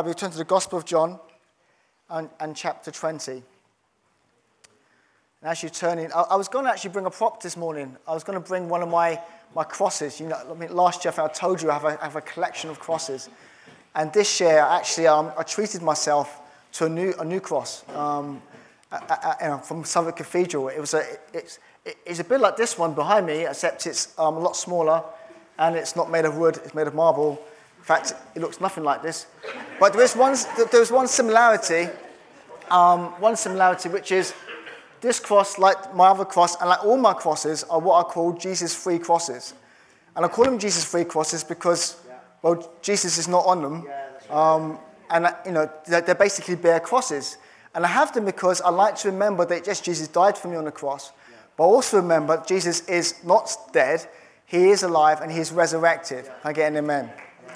I return to the Gospel of John and, and chapter 20. And as you turn in, I, I, was going to actually bring a prop this morning. I was going to bring one of my, my crosses. You know, I mean, last year I told you I have a, I have a collection of crosses. And this year, actually, um, I treated myself to a new, a new cross um, from Southwark Cathedral. It was a, it's, it's a bit like this one behind me, except it's um, a lot smaller and it's not made of wood, it's made of marble. In fact, it looks nothing like this. But there is one, there is one similarity, um, one similarity, which is this cross, like my other cross, and like all my crosses, are what I call Jesus free crosses. And I call them Jesus free crosses because, well, Jesus is not on them. Um, and, you know, they're, basically bare crosses. And I have them because I like to remember that, yes, Jesus died for me on the cross. But also remember, Jesus is not dead, he is alive and he is resurrected. I get an amen.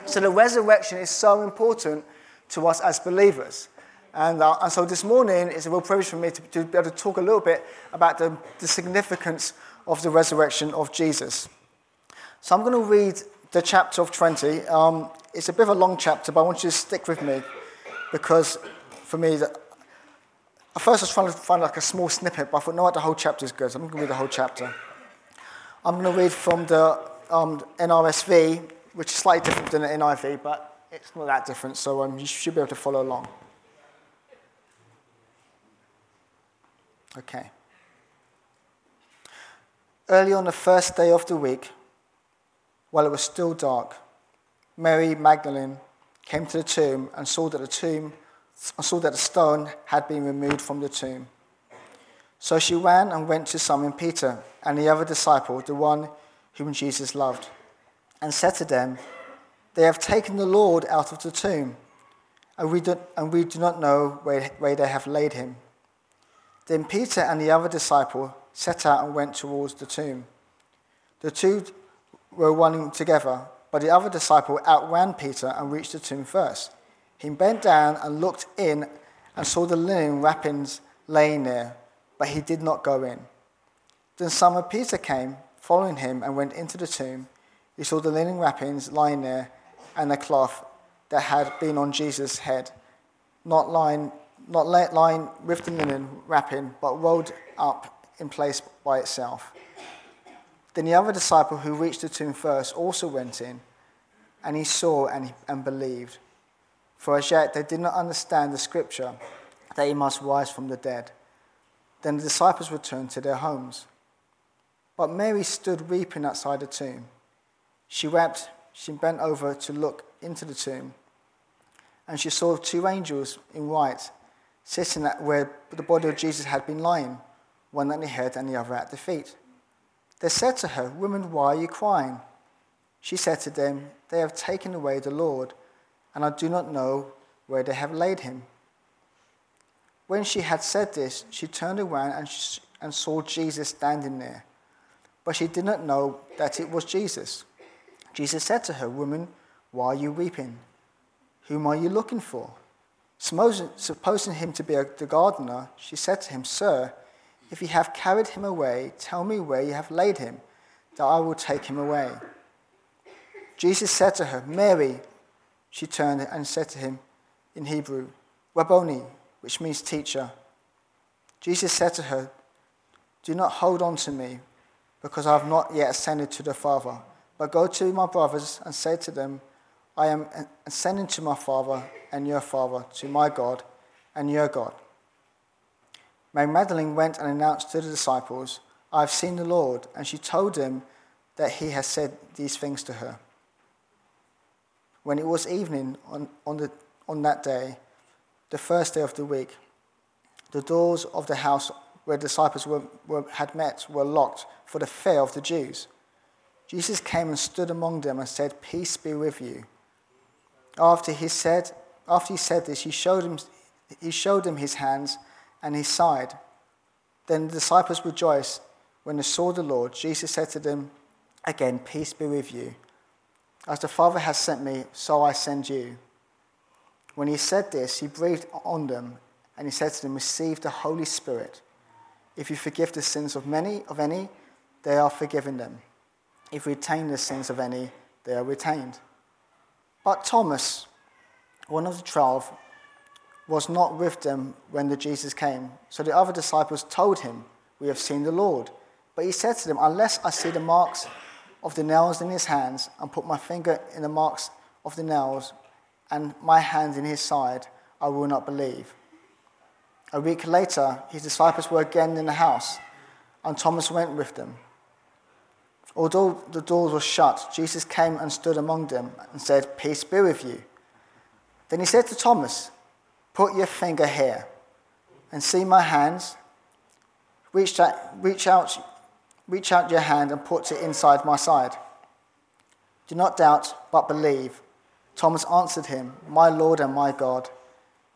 So the resurrection is so important to us as believers. And, uh, and so this morning is a real privilege for me to, to, be able to talk a little bit about the, the significance of the resurrection of Jesus. So I'm going to read the chapter of 20. Um, it's a bit of a long chapter, but I want you to stick with me because for me, at first I was trying to find like a small snippet, but I thought, no, the whole chapter is good, so I'm going to read the whole chapter. I'm going to read from the um, NRSV, which is slightly different than the NIV, but it's not that different, so um, you should be able to follow along. Okay. Early on the first day of the week, while it was still dark, Mary Magdalene came to the tomb and saw that the tomb saw that the stone had been removed from the tomb. So she ran and went to summon Peter and the other disciple, the one whom Jesus loved, and said to them, They have taken the Lord out of the tomb, and we do, and we do not know where, where they have laid him. Then Peter and the other disciple set out and went towards the tomb. The two were running together, but the other disciple outran Peter and reached the tomb first. He bent down and looked in and saw the linen wrappings laying there, but he did not go in. Then Simon Peter came, following him, and went into the tomb. He saw the linen wrappings lying there and the cloth that had been on Jesus' head, not lying, not lying with the linen wrapping, but rolled up in place by itself. Then the other disciple who reached the tomb first also went in, and he saw and, and believed. For as yet they did not understand the scripture that he must rise from the dead. Then the disciples returned to their homes. But Mary stood weeping outside the tomb. She wept, she bent over to look into the tomb, and she saw two angels in white sitting at where the body of Jesus had been lying, one at the head and the other at the feet. They said to her, Woman, why are you crying? She said to them, They have taken away the Lord, and I do not know where they have laid him. When she had said this, she turned around and, and saw Jesus standing there but she did not know that it was Jesus. Jesus said to her, Woman, why are you weeping? Whom are you looking for? Supposing him to be the gardener, she said to him, Sir, if you have carried him away, tell me where you have laid him, that I will take him away. Jesus said to her, Mary. She turned and said to him in Hebrew, Rabboni, which means teacher. Jesus said to her, Do not hold on to me because I have not yet ascended to the Father. But go to my brothers and say to them, I am ascending to my Father and your Father, to my God and your God. Mary Magdalene went and announced to the disciples, I have seen the Lord, and she told them that he had said these things to her. When it was evening on, on, the, on that day, the first day of the week, the doors of the house where the disciples were, were, had met were locked for the fear of the Jews. Jesus came and stood among them and said, Peace be with you. After he said, after he said this, he showed, him, he showed them his hands and his side. Then the disciples rejoiced when they saw the Lord. Jesus said to them, Again, peace be with you. As the Father has sent me, so I send you. When he said this, he breathed on them and he said to them, Receive the Holy Spirit. If you forgive the sins of many, of any, they are forgiven them. If you retain the sins of any, they are retained. But Thomas, one of the twelve, was not with them when the Jesus came. So the other disciples told him, We have seen the Lord. But he said to them, Unless I see the marks of the nails in his hands, and put my finger in the marks of the nails, and my hand in his side, I will not believe. A week later, his disciples were again in the house, and Thomas went with them. Although the doors were shut, Jesus came and stood among them and said, Peace be with you. Then he said to Thomas, Put your finger here and see my hands. Reach out, reach out, reach out your hand and put it inside my side. Do not doubt, but believe. Thomas answered him, My Lord and my God.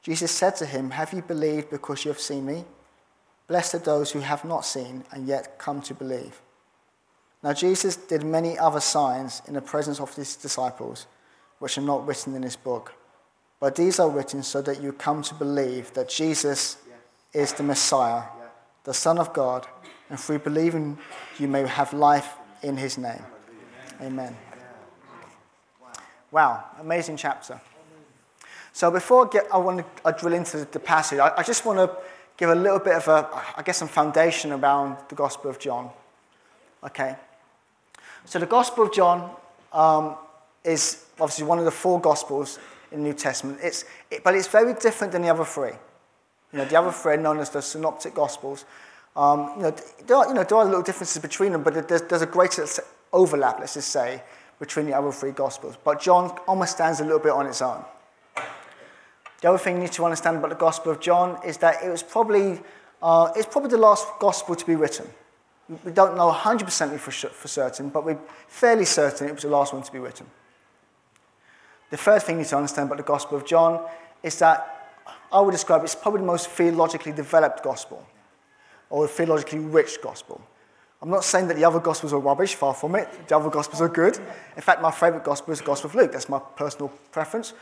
Jesus said to him, Have you believed because you have seen me? Blessed are those who have not seen and yet come to believe. Now, Jesus did many other signs in the presence of his disciples, which are not written in this book. But these are written so that you come to believe that Jesus is the Messiah, the Son of God, and through believing you may have life in his name. Amen. Wow, amazing chapter. So before I, get, I want to I drill into the passage, I, I just want to give a little bit of a, I guess, some foundation around the Gospel of John. Okay. So the Gospel of John um, is obviously one of the four Gospels in the New Testament. It's, it, but it's very different than the other three. You know, the other three are known as the Synoptic Gospels. Um, you, know, there are, you know, there are little differences between them, but there's, there's a greater overlap, let's just say, between the other three Gospels. But John almost stands a little bit on its own. The other thing you need to understand about the Gospel of John is that it was probably, uh, it's probably the last Gospel to be written. We don't know 100% for, for certain, but we're fairly certain it was the last one to be written. The third thing you need to understand about the Gospel of John is that I would describe it's probably the most theologically developed Gospel, or a theologically rich Gospel. I'm not saying that the other Gospels are rubbish, far from it. The other Gospels are good. In fact, my favourite Gospel is the Gospel of Luke. That's my personal preference.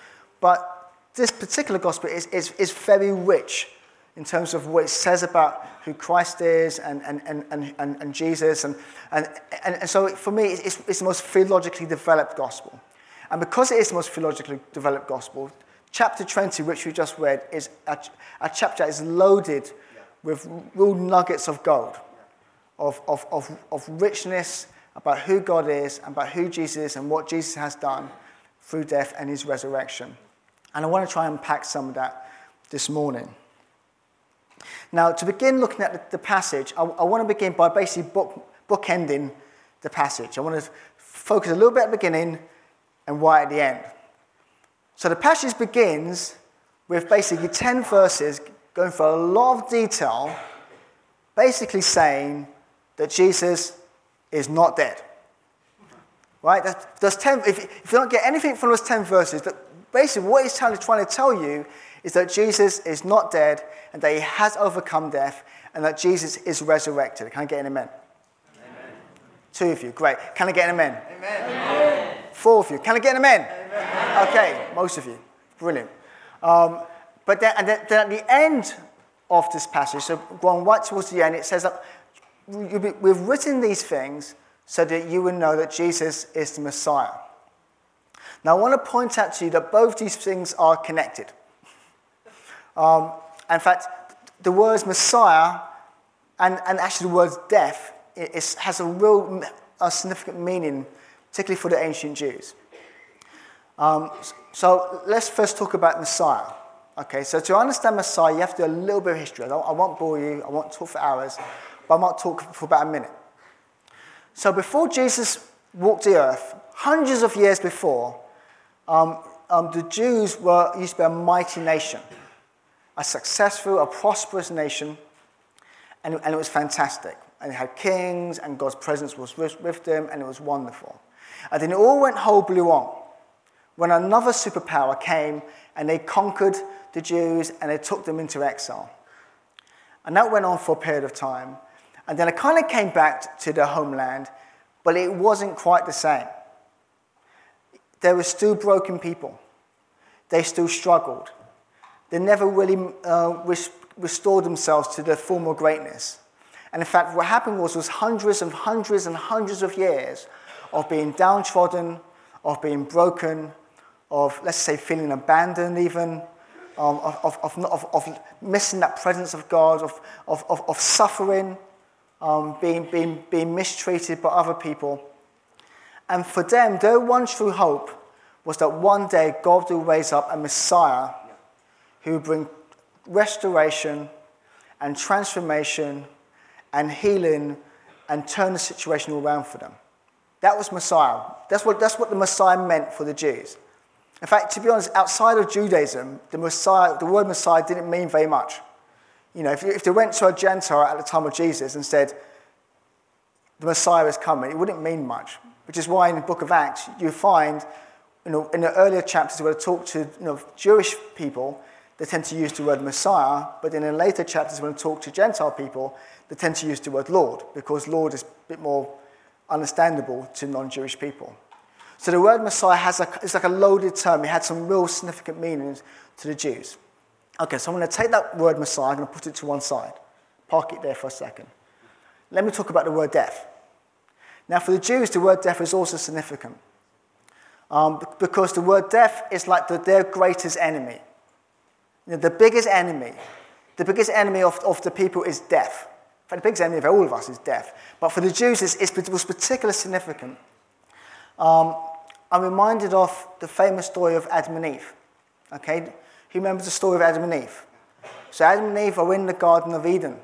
But this particular Gospel is, is, is very rich in terms of what it says about who Christ is and, and, and, and, and, Jesus. And, and, and, so for me, it's, it's the most theologically developed gospel. And because it is the most theologically developed gospel, chapter 20, which we just read, is a, a chapter that is loaded with real nuggets of gold, of, of, of, of richness about who God is, about who Jesus is, and what Jesus has done through death and his resurrection. And I want to try and unpack some of that this morning. Now, to begin looking at the, passage, I, I, want to begin by basically book, bookending the passage. I want to focus a little bit at the beginning and why at the end. So the passage begins with basically 10 verses going for a lot of detail, basically saying that Jesus is not dead. Right? That's 10, if, if you don't get anything from those 10 verses, that basically what he's trying to tell you is that Jesus is not dead and that he has overcome death and that Jesus is resurrected. Can I get an amen? amen. Two of you, great. Can I get an amen? Amen. amen. Four of you. Can I get an amen? amen. Okay, most of you. Brilliant. Um, but then, and then, then at the end of this passage, so going right towards the end, it says that we've written these things so that you would know that Jesus is the Messiah. Now, I want to point out to you that both these things are connected. Um, in fact, the words Messiah and, and actually the words death has a real a significant meaning, particularly for the ancient Jews. Um, so let's first talk about Messiah. Okay, so to understand Messiah, you have to do a little bit of history. I, I won't bore you, I won't talk for hours, but I might talk for about a minute. So before Jesus walked the earth, hundreds of years before, um, um, the Jews were used to be a mighty nation a successful, a prosperous nation, and, and it was fantastic. And they had kings, and God's presence was with, with them, and it was wonderful. And then it all went whole blew on when another superpower came and they conquered the Jews and they took them into exile. And that went on for a period of time. And then it kind of came back to their homeland, but it wasn't quite the same. There were still broken people. They still struggled. They never really uh, restored themselves to their former greatness. And in fact, what happened was, was hundreds and hundreds and hundreds of years of being downtrodden, of being broken, of let's say, feeling abandoned, even, um, of, of, of, of, missing that presence of God, of, of, of, of suffering, um, being, being, being mistreated by other people. And for them, their one true hope was that one day God will raise up a Messiah who bring restoration and transformation and healing and turn the situation around for them. That was Messiah. That's what, that's what the Messiah meant for the Jews. In fact, to be honest, outside of Judaism, the, Messiah, the word Messiah didn't mean very much. You know, if, if they went to a Gentile at the time of Jesus and said, the Messiah is coming, it wouldn't mean much. Which is why in the book of Acts, you find you know, in the earlier chapters where they talk to you know, Jewish people, they tend to use the word Messiah, but in later chapters when they talk to Gentile people, they tend to use the word Lord, because Lord is a bit more understandable to non Jewish people. So the word Messiah has a, it's like a loaded term. It had some real significant meanings to the Jews. Okay, so I'm going to take that word Messiah, I'm going to put it to one side. Park it there for a second. Let me talk about the word death. Now, for the Jews, the word death is also significant um, because the word death is like the, their greatest enemy. You know, the biggest enemy, the biggest enemy of, of the people is death. In fact, the biggest enemy of all of us is death. But for the Jews, it's, it was particularly significant. Um, I'm reminded of the famous story of Adam and Eve. Okay? Who remembers the story of Adam and Eve? So Adam and Eve are in the Garden of Eden.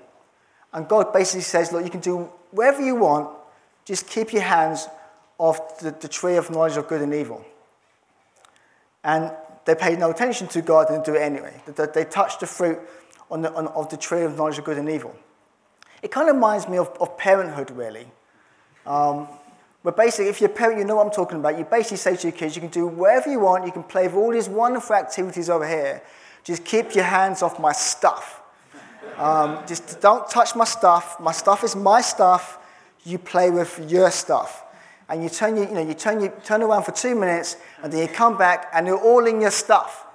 And God basically says, look, you can do whatever you want, just keep your hands off the, the tree of knowledge of good and evil. And they paid no attention to God and do it anyway. They, they touched the fruit on the, on, of the tree of knowledge of good and evil. It kind of reminds me of, of parenthood, really. Um, but basically, if you're a parent, you know what I'm talking about. You basically say to your kids, you can do whatever you want, you can play with all these wonderful activities over here. Just keep your hands off my stuff. Um, just don't touch my stuff. My stuff is my stuff. You play with your stuff. And you turn, your, you know, you turn, you turn around for two minutes, and then you come back, and you're all in your stuff.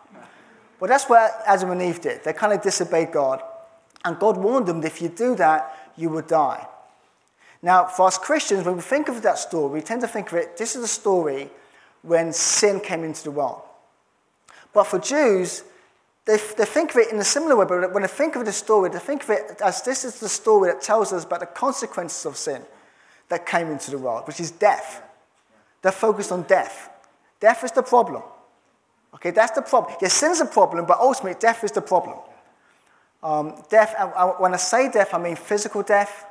Well, that's what Adam and Eve did. They kind of disobeyed God. And God warned them that if you do that, you would die. Now, for us Christians, when we think of that story, we tend to think of it this is a story when sin came into the world. But for Jews, they, they think of it in a similar way, but when they think of the story, they think of it as this is the story that tells us about the consequences of sin that came into the world, which is death. They're focused on death. Death is the problem. Okay, that's the problem. Yes, sin's a problem, but ultimately, death is the problem. Um, death, when I say death, I mean physical death.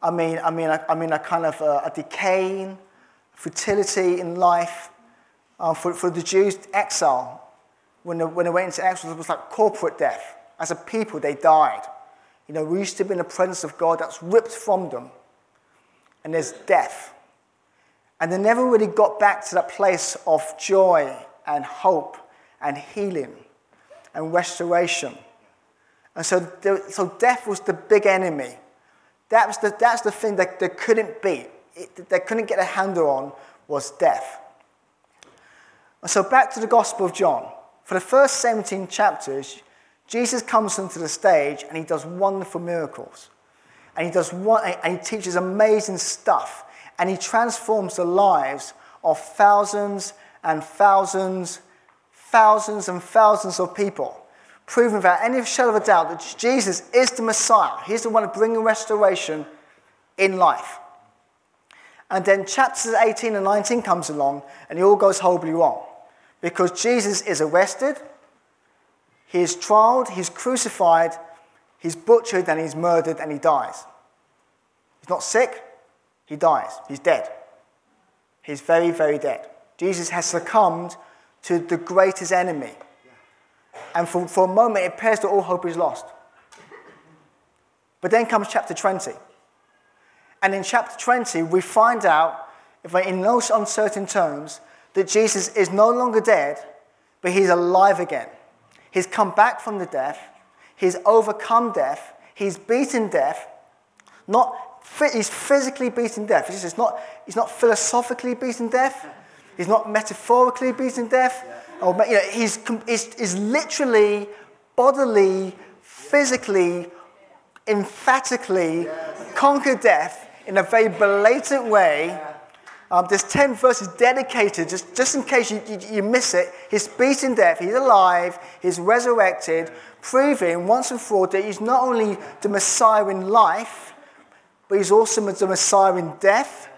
I mean, I mean, I, mean a kind of a, a decaying, fertility in life. Um, for, for the Jews, exile, when they, when they went into exile, it was like corporate death. As a people, they died. You know, we used to be in the presence of God that's ripped from them. And there's death. And they never really got back to that place of joy and hope and healing and restoration. And so, so death was the big enemy. That was the, that's the thing that they couldn't beat. It, they couldn't get a handle on was death. And so back to the Gospel of John. For the first 17 chapters, Jesus comes onto the stage and he does wonderful miracles. And he, does one, and he teaches amazing stuff. And he transforms the lives of thousands and thousands, thousands and thousands of people proving without any shadow of a doubt that Jesus is the Messiah. He's the one bringing restoration in life. And then chapters 18 and 19 comes along, and it all goes horribly wrong. Because Jesus is arrested, he is trialed, he's crucified, he's butchered, and he's murdered, and he dies. He's not sick, he dies. He's dead. He's very, very dead. Jesus has succumbed to the greatest enemy and for, for a moment, it appears that all hope is lost. But then comes chapter 20. And in chapter 20, we find out, if in no uncertain terms, that Jesus is no longer dead, but he's alive again. He's come back from the death, he's overcome death, he's beaten death. Not, he's physically beaten death. He's not, he's not philosophically beaten death, he's not metaphorically beaten death. Or you know, he's, he's, he's literally, bodily, physically, emphatically conquered death in a very blatant way. Um, there's 10 verses dedicated, just, just in case you, you, you miss it. He's beaten death, he's alive, he's resurrected, proving once and for all that he's not only the Messiah in life, but he's also the Messiah in death.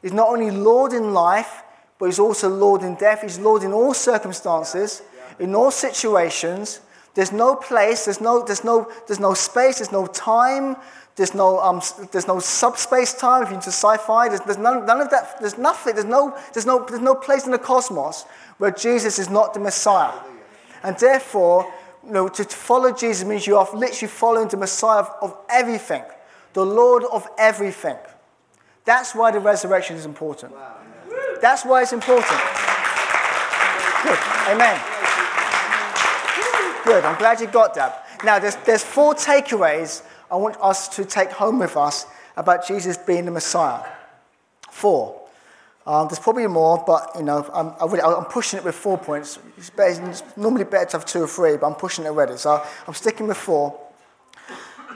He's not only Lord in life, but he's also Lord in death. He's Lord in all circumstances, in all situations. There's no place, there's no, there's no, there's no space, there's no time, there's no, um, there's no subspace time if you're into sci-fi. There's, there's none, none of that. There's nothing. There's no, there's, no, there's no place in the cosmos where Jesus is not the Messiah. And therefore, you know, to follow Jesus means you are literally following the Messiah of, of everything, the Lord of everything. That's why the resurrection is important. That's why it's important. Good. Amen. Good. I'm glad you got that. Now, there's, there's four takeaways I want us to take home with us about Jesus being the Messiah. Four. Um, there's probably more, but you know, I'm, I am pushing it with four points. It's, better, it's, normally better to have two or three, but I'm pushing it already. So I'm sticking with four.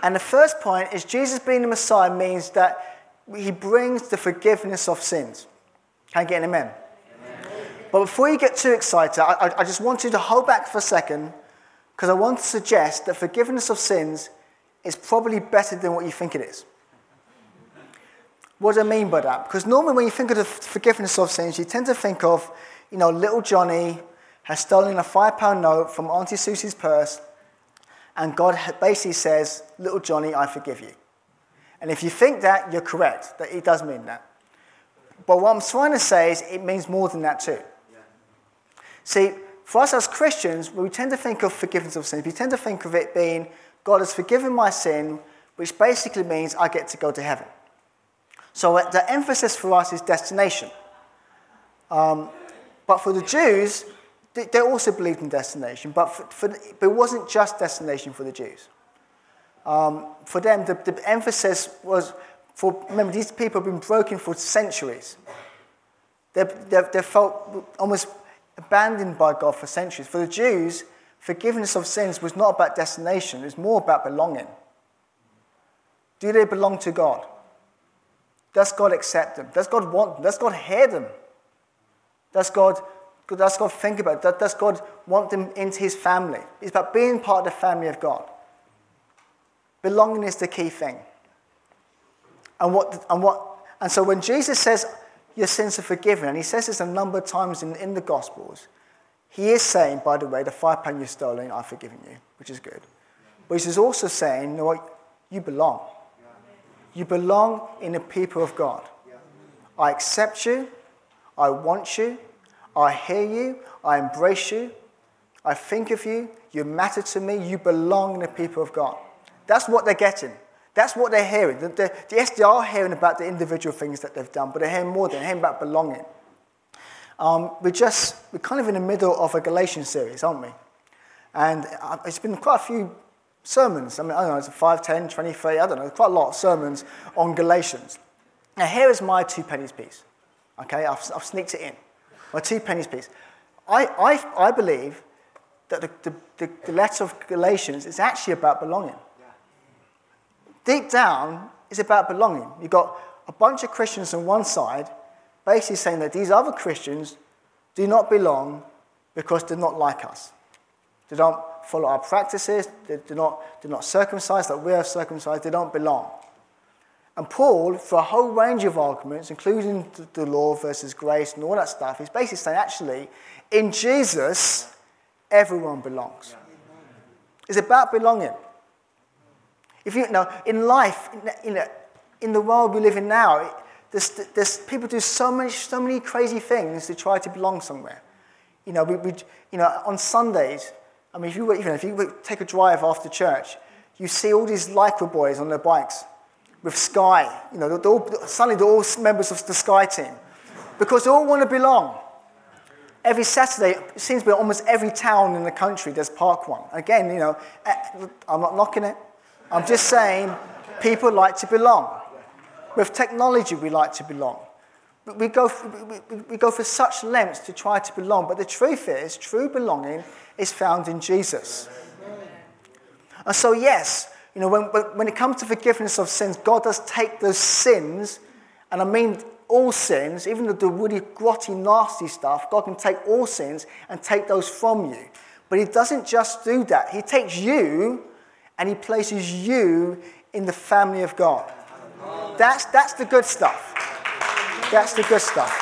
And the first point is Jesus being the Messiah means that he brings the forgiveness of sins. Can I get an amen? amen. But before you get too excited, I, I just want you to hold back for a second because I want to suggest that forgiveness of sins is probably better than what you think it is. What do I mean by that? Because normally when you think of the forgiveness of sins, you tend to think of, you know, little Johnny has stolen a five pound note from Auntie Susie's purse, and God basically says, Little Johnny, I forgive you. And if you think that, you're correct, that it does mean that. But what I'm trying to say is it means more than that too. See, for us as Christians, we tend to think of forgiveness of sins, we tend to think of it being God has forgiven my sin, which basically means I get to go to heaven. So uh, the emphasis for us is destination. Um, but for the Jews, they also believed in destination, but, for, for but it wasn't just destination for the Jews. Um, for them, the, the, emphasis was for, remember, these people have been broken for centuries. They, they, they felt almost abandoned by God for centuries. For the Jews, forgiveness of sins was not about destination, it was more about belonging. Do they belong to God? Does God accept them? Does God want them? Does God hear them? Does God, does God think about it? Does God want them into his family? It's about being part of the family of God. Belonging is the key thing. And, what, and, what, and so when Jesus says your sins are forgiven, and he says this a number of times in, in the Gospels, he is saying, by the way, the five pound you've stolen, I've forgiven you, which is good. But he's also saying, you know what? You belong. You belong in the people of God. I accept you. I want you. I hear you. I embrace you. I think of you. You matter to me. You belong in the people of God. That's what they're getting. That's what they're hearing. yes, they are hearing about the individual things that they've done, but they're hearing more. Than they're hearing about belonging. Um, we're just, we're kind of in the middle of a Galatian series, aren't we? And uh, it's been quite a few sermons. I mean, I don't know, it's 5, 10, 23, I don't know, quite a lot of sermons on Galatians. Now, here is my two pennies piece. Okay, I've, I've sneaked it in. My two pennies piece. I, I, I believe that the, the, the letter of Galatians is actually about belonging. Deep down, it's about belonging. You've got a bunch of Christians on one side basically saying that these other Christians do not belong because they're not like us. They don't follow our practices, they do not, they're not circumcised like we are circumcised, they don't belong. And Paul, for a whole range of arguments, including the law versus grace and all that stuff, he's basically saying actually, in Jesus, everyone belongs. It's about belonging. If you, know, in life, in, in, in the world we live in now, there's, there's, people do so many, so many crazy things to try to belong somewhere. You know, we, we, you know, on Sundays, I mean, if you, even if you take a drive after church, you see all these Lycra boys on their bikes with Sky. You know, they're all, suddenly they're all members of the Sky team because they all want to belong. Every Saturday, it seems to be almost every town in the country there's parkrun. Again, you know, eh, I'm not knocking it. I'm just saying people like to belong. With technology, we like to belong. We go, we go for such lengths to try to belong, but the truth is, true belonging is found in Jesus. And so, yes, you know, when, when it comes to forgiveness of sins, God does take those sins, and I mean all sins, even the, the really grotty, nasty stuff, God can take all sins and take those from you. But He doesn't just do that. He takes you and He places you in the family of God. That's, that's the good stuff. That's the good stuff.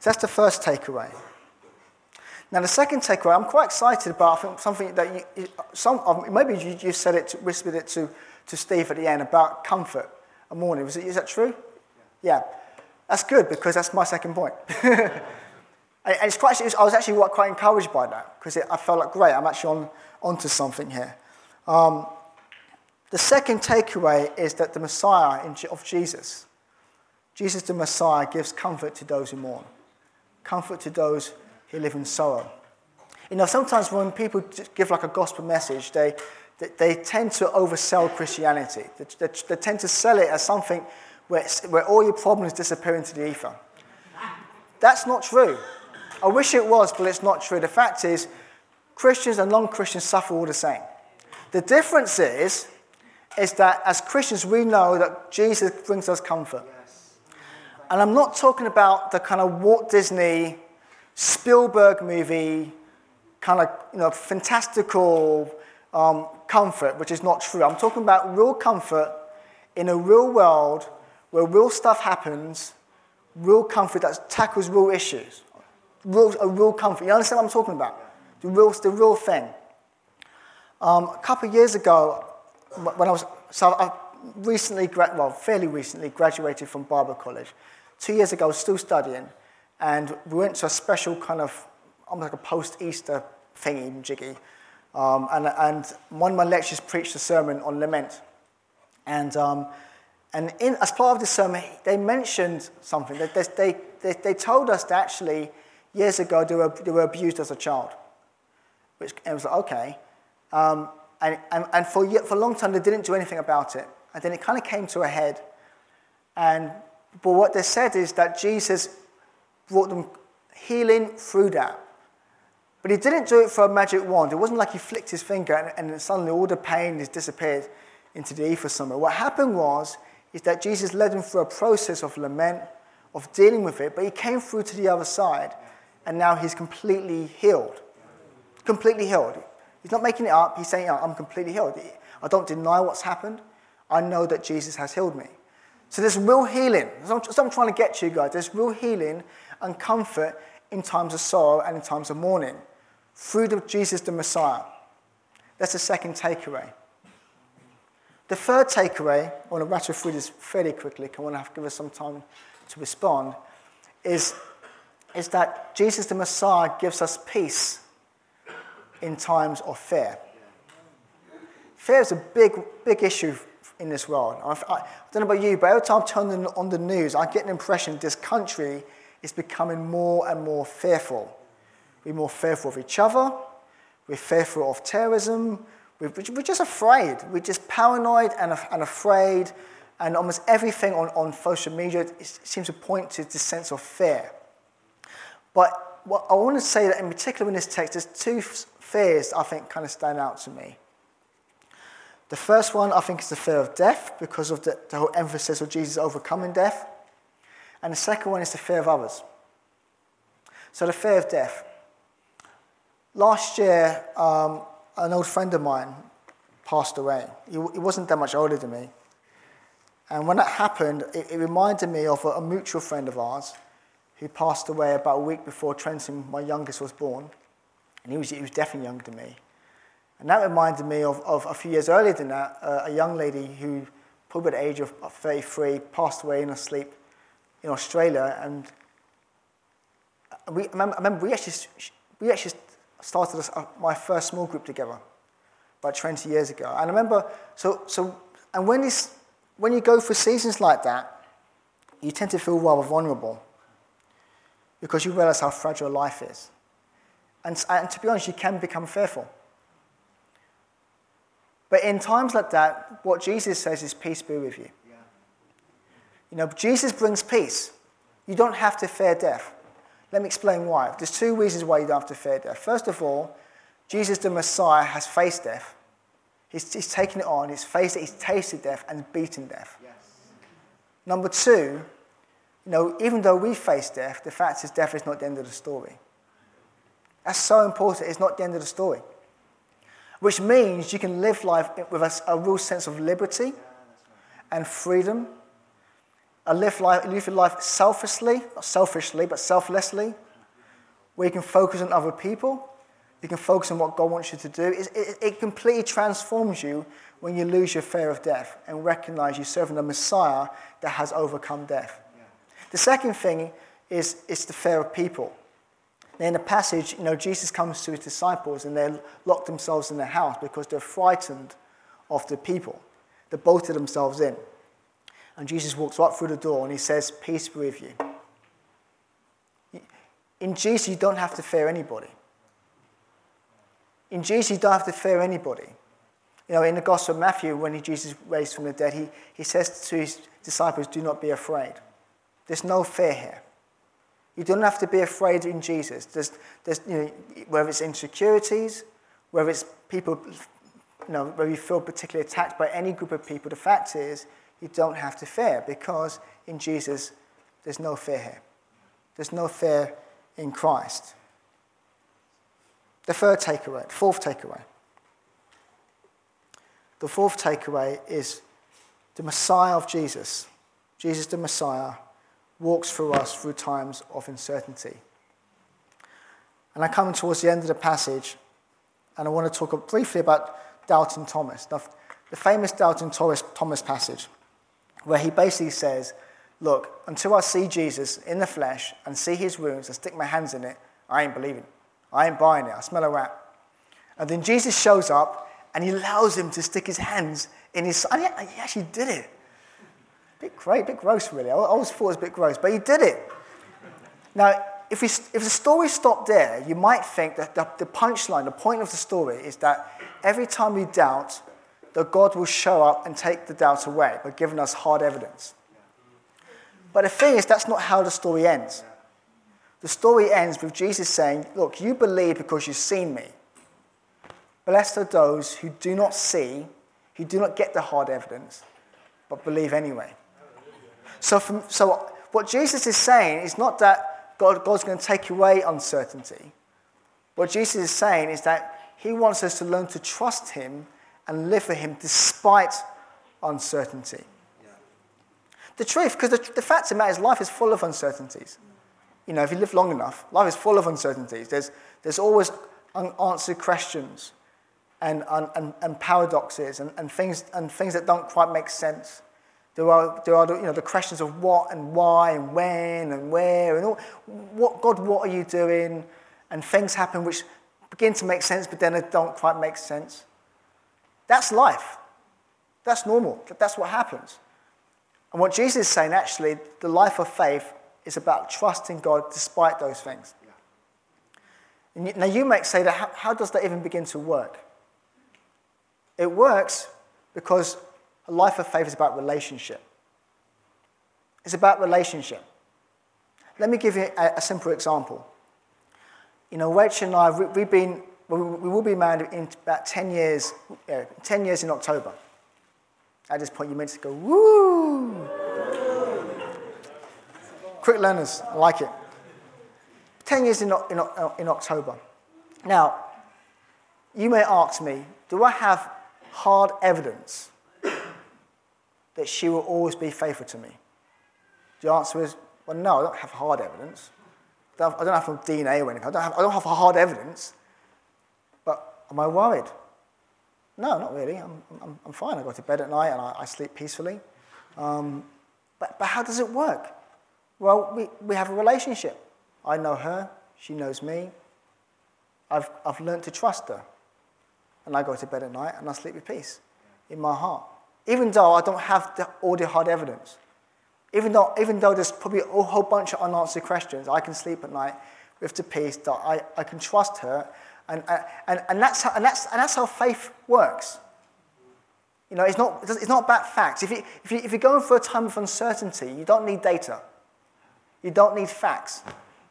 So that's the first takeaway. Now, the second takeaway, I'm quite excited about something that you, some, maybe you, you said it, to, whispered it to, to Steve at the end about comfort a morning. Was it, is that true? Yeah. That's good because that's my second point. and it's quite, I was actually quite encouraged by that because I felt like, great, I'm actually on, onto something here. Um, the second takeaway is that the Messiah of Jesus, Jesus the Messiah, gives comfort to those who mourn comfort to those who live in sorrow. You know, sometimes when people give like a gospel message, they, they, they tend to oversell Christianity. They, they, they, tend to sell it as something where, where all your problems disappear into the ether. That's not true. I wish it was, but it's not true. The fact is, Christians and non Christians suffer all the same. The difference is, is that as Christians, we know that Jesus brings us comfort. And I'm not talking about the kind of Walt Disney, Spielberg movie, kind of you know, fantastical um, comfort, which is not true. I'm talking about real comfort in a real world where real stuff happens, real comfort that tackles real issues, real, a real comfort. You understand what I'm talking about? The real, the real thing. Um, a couple of years ago, when I was, so I recently, well, fairly recently graduated from Bible College. Two years ago, I was still studying, and we went to a special kind of, almost like a post-Easter thingy jiggy. Um, and, and one of my lectures preached a sermon on lament. And, um, and in, as part of the sermon, they mentioned something. They, they, they, they told us that actually, years ago, they were, they were abused as a child. Which, and it was like, okay. Um, and, and, and for, for a long time, they didn't do anything about it. And then it kind of came to a head. And, but what they said is that Jesus brought them healing through that. But he didn't do it for a magic wand. It wasn't like he flicked his finger and, and suddenly all the pain has disappeared into the ether somewhere. What happened was is that Jesus led them through a process of lament, of dealing with it, but he came through to the other side, and now he's completely healed. Completely healed. He's not making it up. He's saying, I'm completely healed. I don't deny what's happened. I know that Jesus has healed me. So there's real healing. What I'm trying to get to you guys. There's real healing and comfort in times of sorrow and in times of mourning through the, Jesus the Messiah. That's the second takeaway. The third takeaway, I want to rattle through this fairly quickly, I want to have to give us some time to respond, is, is that Jesus the Messiah gives us peace in times of fear. Fear is a big, big issue in this world. I, I, don't know about you, but every time I turn on the news, I get an impression this country is becoming more and more fearful. We're more fearful of each other. We're fearful of terrorism. We're, we're just afraid. We're just paranoid and, and afraid. And almost everything on, on social media seems to point to this sense of fear. But what I want to say that in particular in this text, there's two fears I think kind of stand out to me. The first one, I think, is the fear of death because of the, the whole emphasis of Jesus overcoming death. And the second one is the fear of others. So, the fear of death. Last year, um, an old friend of mine passed away. He, he, wasn't that much older than me. And when that happened, it, it reminded me of a, a, mutual friend of ours who passed away about a week before Trenton, my youngest, was born. And he was, he was definitely younger than me. And that reminded me of, of a few years earlier than that, uh, a young lady who, probably at the age of 33, passed away in her sleep in Australia. And we, I remember, I remember we actually, we actually started a, my first small group together about 20 years ago. And I remember, so, so and when, this, when you go through seasons like that, you tend to feel rather vulnerable because you realize how fragile life is. And, and to be honest, you can become fearful. But in times like that, what Jesus says is, Peace be with you. Yeah. You know, Jesus brings peace. You don't have to fear death. Let me explain why. There's two reasons why you don't have to fear death. First of all, Jesus the Messiah has faced death. He's, he's taken it on, he's faced it, he's tasted death and beaten death. Yes. Number two, you know, even though we face death, the fact is death is not the end of the story. That's so important. It's not the end of the story. Which means you can live life with a, a real sense of liberty and freedom. A live life, live life selflessly, not selfishly, but selflessly, where you can focus on other people. You can focus on what God wants you to do. It, it, it completely transforms you when you lose your fear of death and recognize you're serving a Messiah that has overcome death. The second thing is, is the fear of people. In the passage, you know, Jesus comes to his disciples and they lock themselves in the house because they're frightened of the people. They bolted themselves in. And Jesus walks right through the door and he says, Peace be with you. In Jesus, you don't have to fear anybody. In Jesus, you don't have to fear anybody. You know, in the Gospel of Matthew, when he, Jesus raised from the dead, he, he says to his disciples, Do not be afraid. There's no fear here. You don't have to be afraid in Jesus. There's, there's, you know, whether it's insecurities, whether it's people, you know, whether you feel particularly attacked by any group of people, the fact is you don't have to fear because in Jesus there's no fear here. There's no fear in Christ. The third takeaway, fourth takeaway. The fourth takeaway is the Messiah of Jesus, Jesus the Messiah, walks through us through times of uncertainty. And I come towards the end of the passage, and I want to talk briefly about Doubting Thomas. Now, the famous Doubting Thomas Thomas passage, where he basically says, Look, until I see Jesus in the flesh and see his wounds and stick my hands in it, I ain't believing. I ain't buying it. I smell a rat. And then Jesus shows up and he allows him to stick his hands in his. And he actually did it bit great, bit gross, really. I always thought it was a bit gross, but he did it. Now, if, we, if the story stopped there, you might think that the, the punchline, the point of the story is that every time we doubt, that God will show up and take the doubt away by giving us hard evidence. But the thing is, that's not how the story ends. The story ends with Jesus saying, Look, you believe because you've seen me. Blessed are those who do not see, who do not get the hard evidence, but believe anyway. So, from, so what Jesus is saying is not that God, God's going to take away uncertainty. What Jesus is saying is that he wants us to learn to trust him and live for him despite uncertainty. Yeah. The truth, because the, the fact of the matter is life is full of uncertainties. You know, if you live long enough, life is full of uncertainties. There's, there's always unanswered questions and, and, and paradoxes and, and, things, and things that don't quite make sense. There are, there are the, you know, the questions of what and why and when and where and all. What, God, what are you doing? And things happen which begin to make sense, but then they don't quite make sense. That's life. That's normal. That's what happens. And what Jesus is saying, actually, the life of faith is about trusting God despite those things. Now, you might say that how, how does that even begin to work? It works because a life of faith is about relationship. It's about relationship. Let me give you a, a simple example. You know, Rachel and I, we've been, we will be married in about 10 years, 10 years in October. At this point, you meant to go, woo! Quick learners, I like it. 10 years in, in, in October. Now, you may ask me, do I have hard evidence that she will always be faithful to me? The answer is, well, no, I don't have hard evidence. I don't have, DNA or anything. I don't, have, I don't have hard evidence. But am I worried? No, not really. I'm, I'm, I'm fine. I go to bed at night and I, I sleep peacefully. Um, but, but how does it work? Well, we, we have a relationship. I know her, she knows me. I've, I've learned to trust her. And I go to bed at night and I sleep with peace in my heart even though I don't have the, all the hard evidence. Even though, even though there's probably a whole bunch of unanswered questions, I can sleep at night with the peace that I, I can trust her. And, and, and, that's how, and, that's, and that's how faith works. You know, it's not, it's not about facts. If, you, if, you, if you're going through a time of uncertainty, you don't need data. You don't need facts.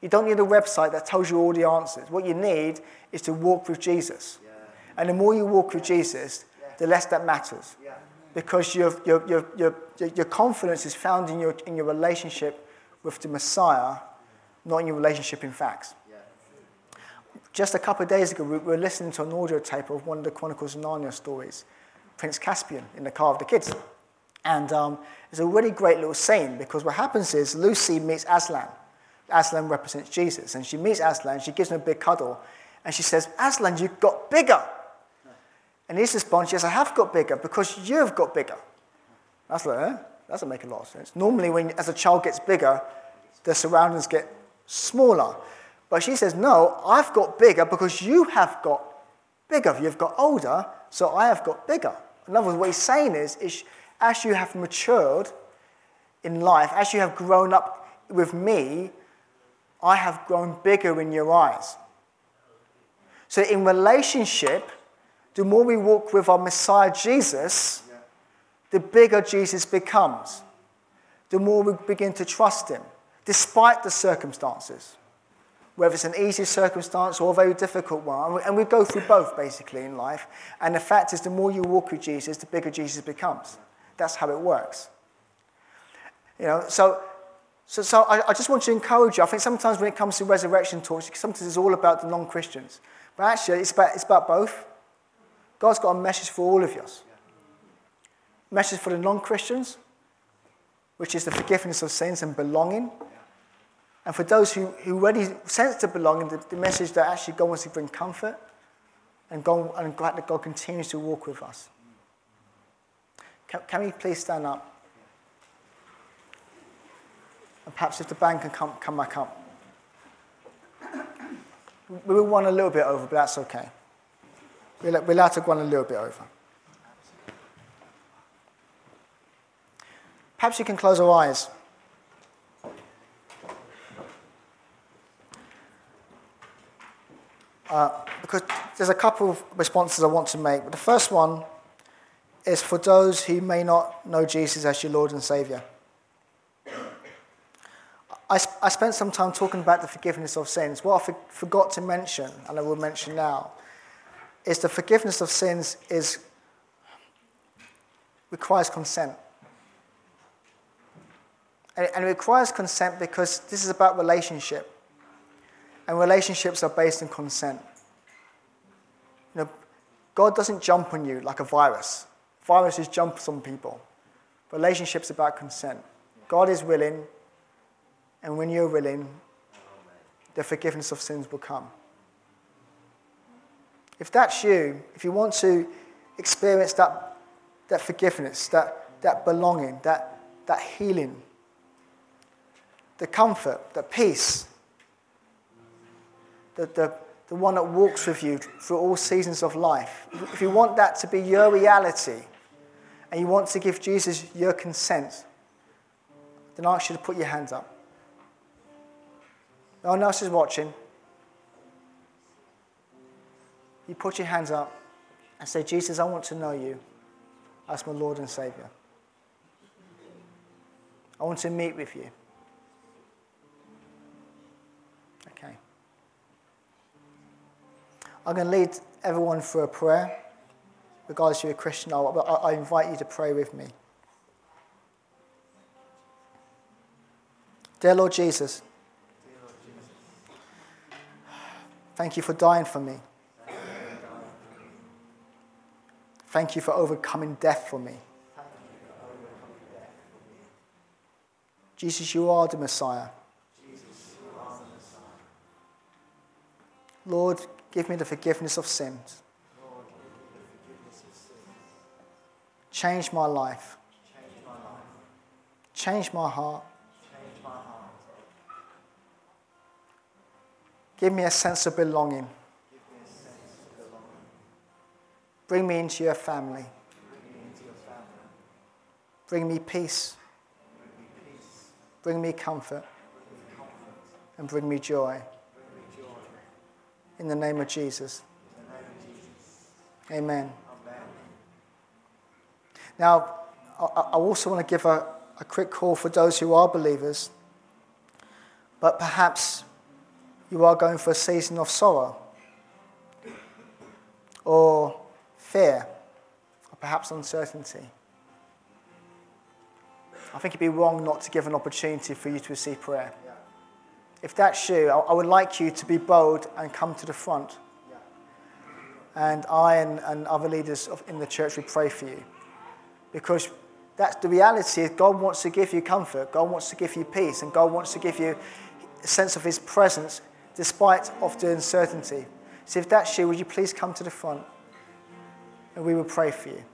You don't need a website that tells you all the answers. What you need is to walk with Jesus. Yeah. And the more you walk with Jesus, the less that matters. Yeah. Because your, your, your, your, your confidence is found in your, in your relationship with the Messiah, not in your relationship in facts. Just a couple of days ago, we were listening to an audio tape of one of the Chronicles of Narnia stories, Prince Caspian, in the car of the kids. And um, it's a really great little scene because what happens is Lucy meets Aslan. Aslan represents Jesus. And she meets Aslan, she gives him a big cuddle, and she says, Aslan, you got bigger. And his response is, I have got bigger because you've got bigger. That's like, eh? That doesn't make a lot of sense. Normally, when as a child gets bigger, the surroundings get smaller. But she says, No, I've got bigger because you have got bigger. You've got older, so I have got bigger. In other words, what he's saying is, is as you have matured in life, as you have grown up with me, I have grown bigger in your eyes. So, in relationship, the more we walk with our Messiah Jesus, the bigger Jesus becomes. The more we begin to trust him, despite the circumstances whether it's an easy circumstance or a very difficult one. And we go through both basically in life. And the fact is, the more you walk with Jesus, the bigger Jesus becomes. That's how it works. You know, so, so, so I, I just want to encourage you. I think sometimes when it comes to resurrection talks, sometimes it's all about the non Christians. But actually, it's about, it's about both. God's got a message for all of us. Message for the non Christians, which is the forgiveness of sins and belonging. And for those who, who already sense the belonging, the, the message that actually God wants to bring comfort and, God, and glad that God continues to walk with us. Can, can we please stand up? And perhaps if the band can come, come back up. We will run a little bit over, but that's okay. We're allowed to run a little bit over. Perhaps you can close your eyes. Uh, because there's a couple of responses I want to make. But the first one is for those who may not know Jesus as your Lord and Savior. I, I spent some time talking about the forgiveness of sins. What I for, forgot to mention, and I will mention now, is the forgiveness of sins is requires consent. And, and it requires consent because this is about relationship. And relationships are based on consent. You know, God doesn't jump on you like a virus. Viruses jump on people. Relationships about consent. God is willing, and when you're willing, the forgiveness of sins will come. If that's you, if you want to experience that, that forgiveness, that, that belonging, that, that healing, the comfort, the peace, the, the, the one that walks with you through all seasons of life, if you want that to be your reality and you want to give Jesus your consent, then I ask you to put your hands up. No one else is watching. You put your hands up and say, Jesus, I want to know you as my Lord and Savior. I want to meet with you. Okay. I'm going to lead everyone through a prayer. Regardless if you're a Christian, I, I invite you to pray with me. Dear Lord Jesus, thank you for dying for me. Thank you for overcoming death for me. Jesus, you are the Messiah. Lord, Give me the forgiveness of sins. Change my life. Change my heart. Give me a sense of belonging. Bring me into your family. Bring me peace. Bring me comfort. And bring me joy. In the name of Jesus. Amen. Now, I also want to give a, a quick call for those who are believers, but perhaps you are going for a season of sorrow or fear or perhaps uncertainty. I think it'd be wrong not to give an opportunity for you to receive prayer. If that's you, I, would like you to be bold and come to the front. And I and, and other leaders in the church will pray for you. Because that's the reality is God wants to give you comfort, God wants to give you peace, and God wants to give you a sense of his presence despite of the uncertainty. So if that's you, would you please come to the front and we will pray for you.